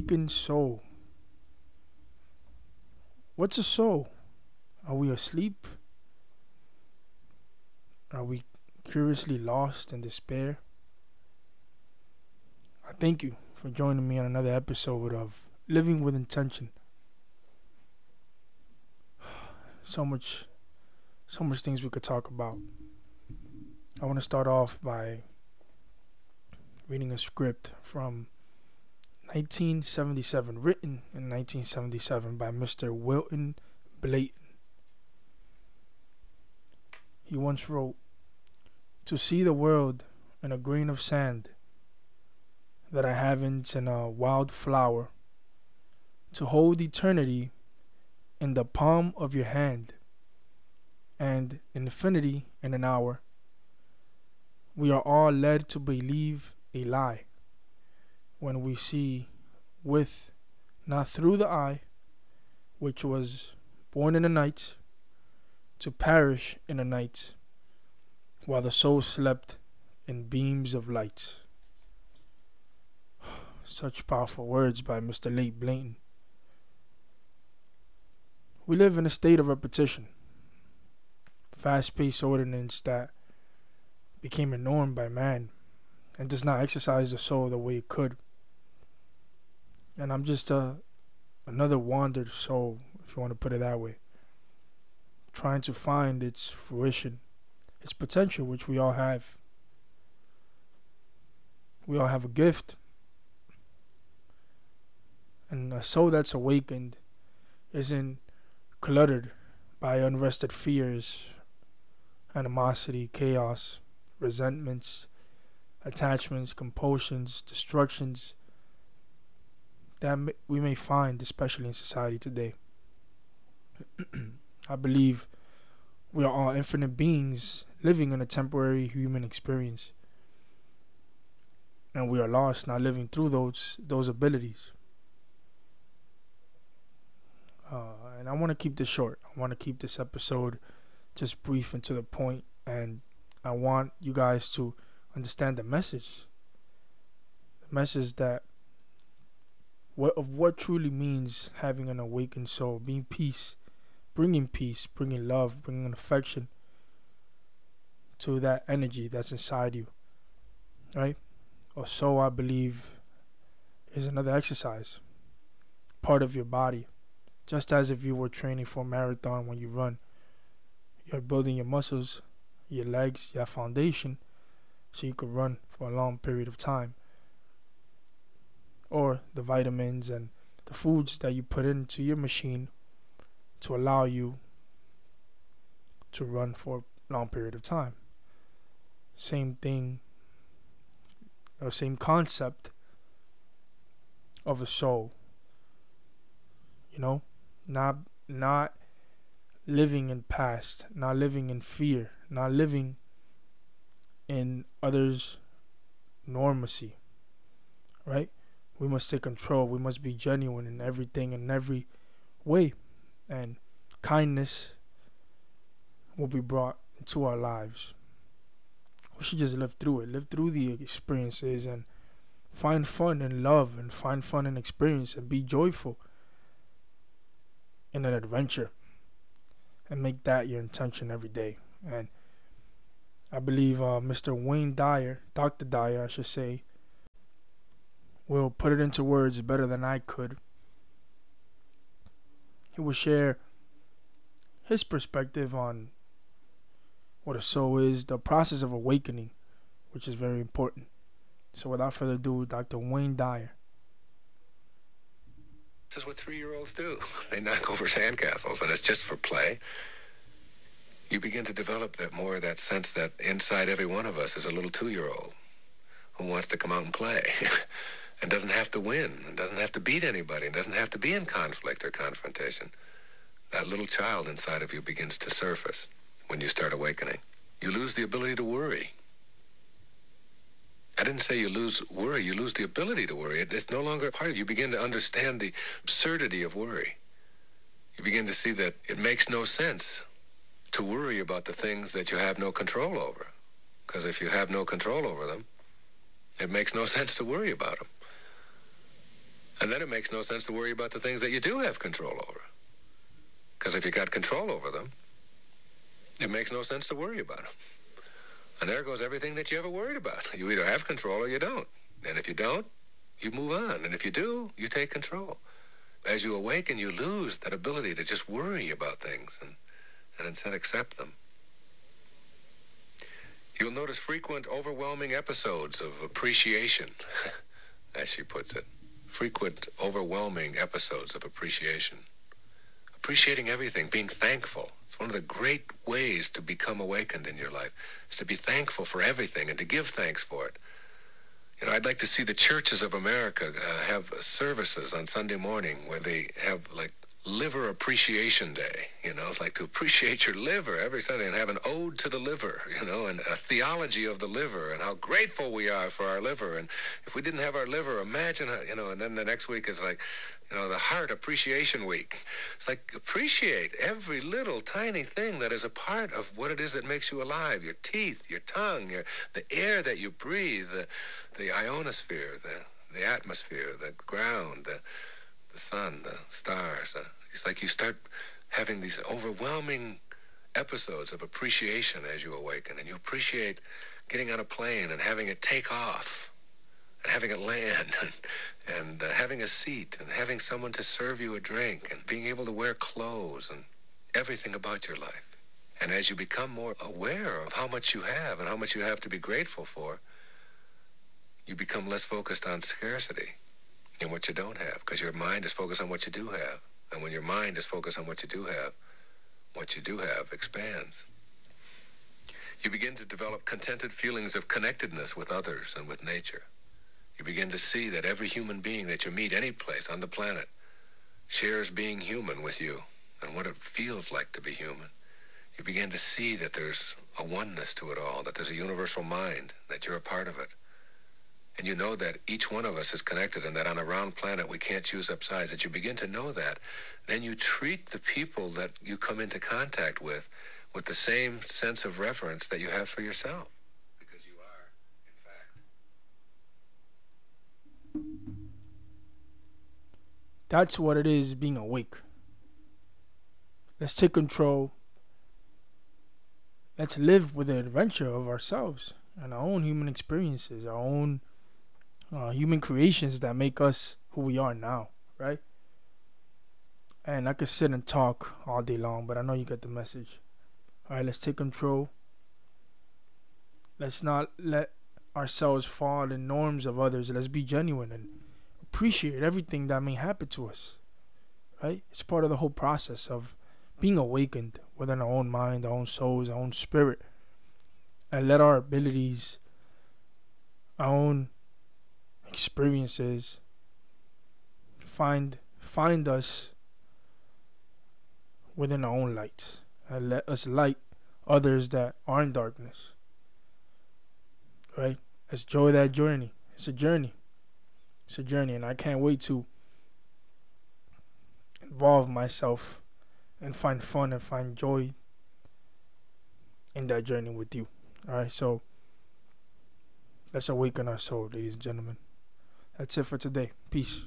an awakened soul. What's a soul? Are we asleep? Are we curiously lost in despair? I thank you for joining me on another episode of Living with Intention. So much, so much things we could talk about. I want to start off by reading a script from 1977, written in 1977 by Mr. Wilton Blayton. He once wrote, To see the world in a grain of sand that I haven't in a wild flower, to hold eternity in the palm of your hand, and infinity in an hour. We are all led to believe a lie when we see with, not through the eye, which was born in the night, to perish in the night, while the soul slept in beams of light. Such powerful words by Mr. Late Blayton. We live in a state of repetition, fast paced ordinance that became a norm by man and does not exercise the soul the way it could. And I'm just a another wandered soul, if you want to put it that way, trying to find its fruition, its potential, which we all have. We all have a gift. And a soul that's awakened isn't cluttered by unrested fears, animosity, chaos, resentments, attachments, compulsions, destructions that we may find, especially in society today. I believe we are all infinite beings living in a temporary human experience. And we are lost not living through those those abilities. Uh, and I want to keep this short. I want to keep this episode just brief and to the point. point, and I want you guys to understand the message. The message that what of what truly means having an awakened soul, being peace, bringing peace, bringing love, bringing affection to that energy that's inside you, right? Or so I believe is another exercise, part of your body just as if you were training for a marathon when you run. You're building your muscles, your legs, your foundation, so you could run for a long period of time. The vitamins and the foods that you put into your machine to allow you to run for a long period of time. Same thing, or same concept of a soul. You know? not not living in past, not living in fear, not living in others' normacy. Right? We must take control. We must be genuine in everything in every way. And kindness will be brought into our lives. We should just live through it, live through the experiences and find fun and love and find fun and experience and be joyful in an adventure and make that your intention every day. And I believe uh, Mr. Wayne Dyer, Dr. Dyer, I should say, will put it into words better than I could. He will share his perspective on what a soul is, the process of awakening, which is very important. So, without further ado, Dr. Wayne Dyer. This is what three year olds do. They knock over sandcastles, and it's just for play. You begin to develop that more that sense that inside every one of us is a little two year old who wants to come out and play and doesn't have to win and doesn't have to beat anybody and doesn't have to be in conflict or confrontation. That little child inside of you begins to surface when you start awakening. You lose the ability to worry. I didn't say you lose worry. You lose the ability to worry. It's no longer a part of you. You begin to understand the absurdity of worry. You begin to see that it makes no sense to worry about the things that you have no control over. Because if you have no control over them, it makes no sense to worry about them. And then it makes no sense to worry about the things that you do have control over. Because if you got control over them, it makes no sense to worry about them. And there goes everything that you ever worried about. You either have control or you don't. And if you don't, you move on. And if you do, you take control. As you awaken, you lose that ability to just worry about things and, and instead accept them. You'll notice frequent, overwhelming episodes of appreciation, as she puts it. Frequent, overwhelming episodes of appreciation. Appreciating everything, being thankful. It's one of the great ways to become awakened in your life, is to be thankful for everything and to give thanks for it. You know, I'd like to see the churches of America uh, have services on Sunday morning where they have like liver appreciation day, you know, like to appreciate your liver every Sunday and have an ode to the liver, you know, and a theology of the liver and how grateful we are for our liver. And if we didn't have our liver, imagine, how, you know, and then the next week is like, you know, the heart appreciation week. It's like appreciate every little tiny thing that is a part of what it is that makes you alive. Your teeth, your tongue, your, the air that you breathe, the, the ionosphere, the, the atmosphere, the ground, the, the sun, the stars. Uh, it's like you start having these overwhelming episodes of appreciation as you awaken, and you appreciate getting on a plane and having it take off, and having it land, and, and uh, having a seat, and having someone to serve you a drink, and being able to wear clothes, and everything about your life. And as you become more aware of how much you have and how much you have to be grateful for, you become less focused on scarcity and what you don't have because your mind is focused on what you do have. And when your mind is focused on what you do have, what you do have expands. You begin to develop contented feelings of connectedness with others and with nature. You begin to see that every human being that you meet any place on the planet shares being human with you and what it feels like to be human. You begin to see that there's a oneness to it all, that there's a universal mind, that you're a part of it and you know that each one of us is connected and that on a round planet we can't choose up sides, that you begin to know that, then you treat the people that you come into contact with with the same sense of reverence that you have for yourself. Because you are, in fact. That's what it is being awake. Let's take control. Let's live with the adventure of ourselves and our own human experiences, our own uh, human creations that make us who we are now, right? And I could sit and talk all day long, but I know you get the message. All right, let's take control. Let's not let ourselves fall in norms of others. Let's be genuine and appreciate everything that may happen to us. Right? It's part of the whole process of being awakened within our own mind, our own souls, our own spirit, and let our abilities, our own experiences. Find find us within our own light and let us light others that are in darkness. Right? Let's enjoy that journey. It's a journey. It's a journey and i can't wait to involve myself and find fun and find joy in that journey with you. All right? So let's awaken our soul ladies and gentlemen that's it for today. Peace.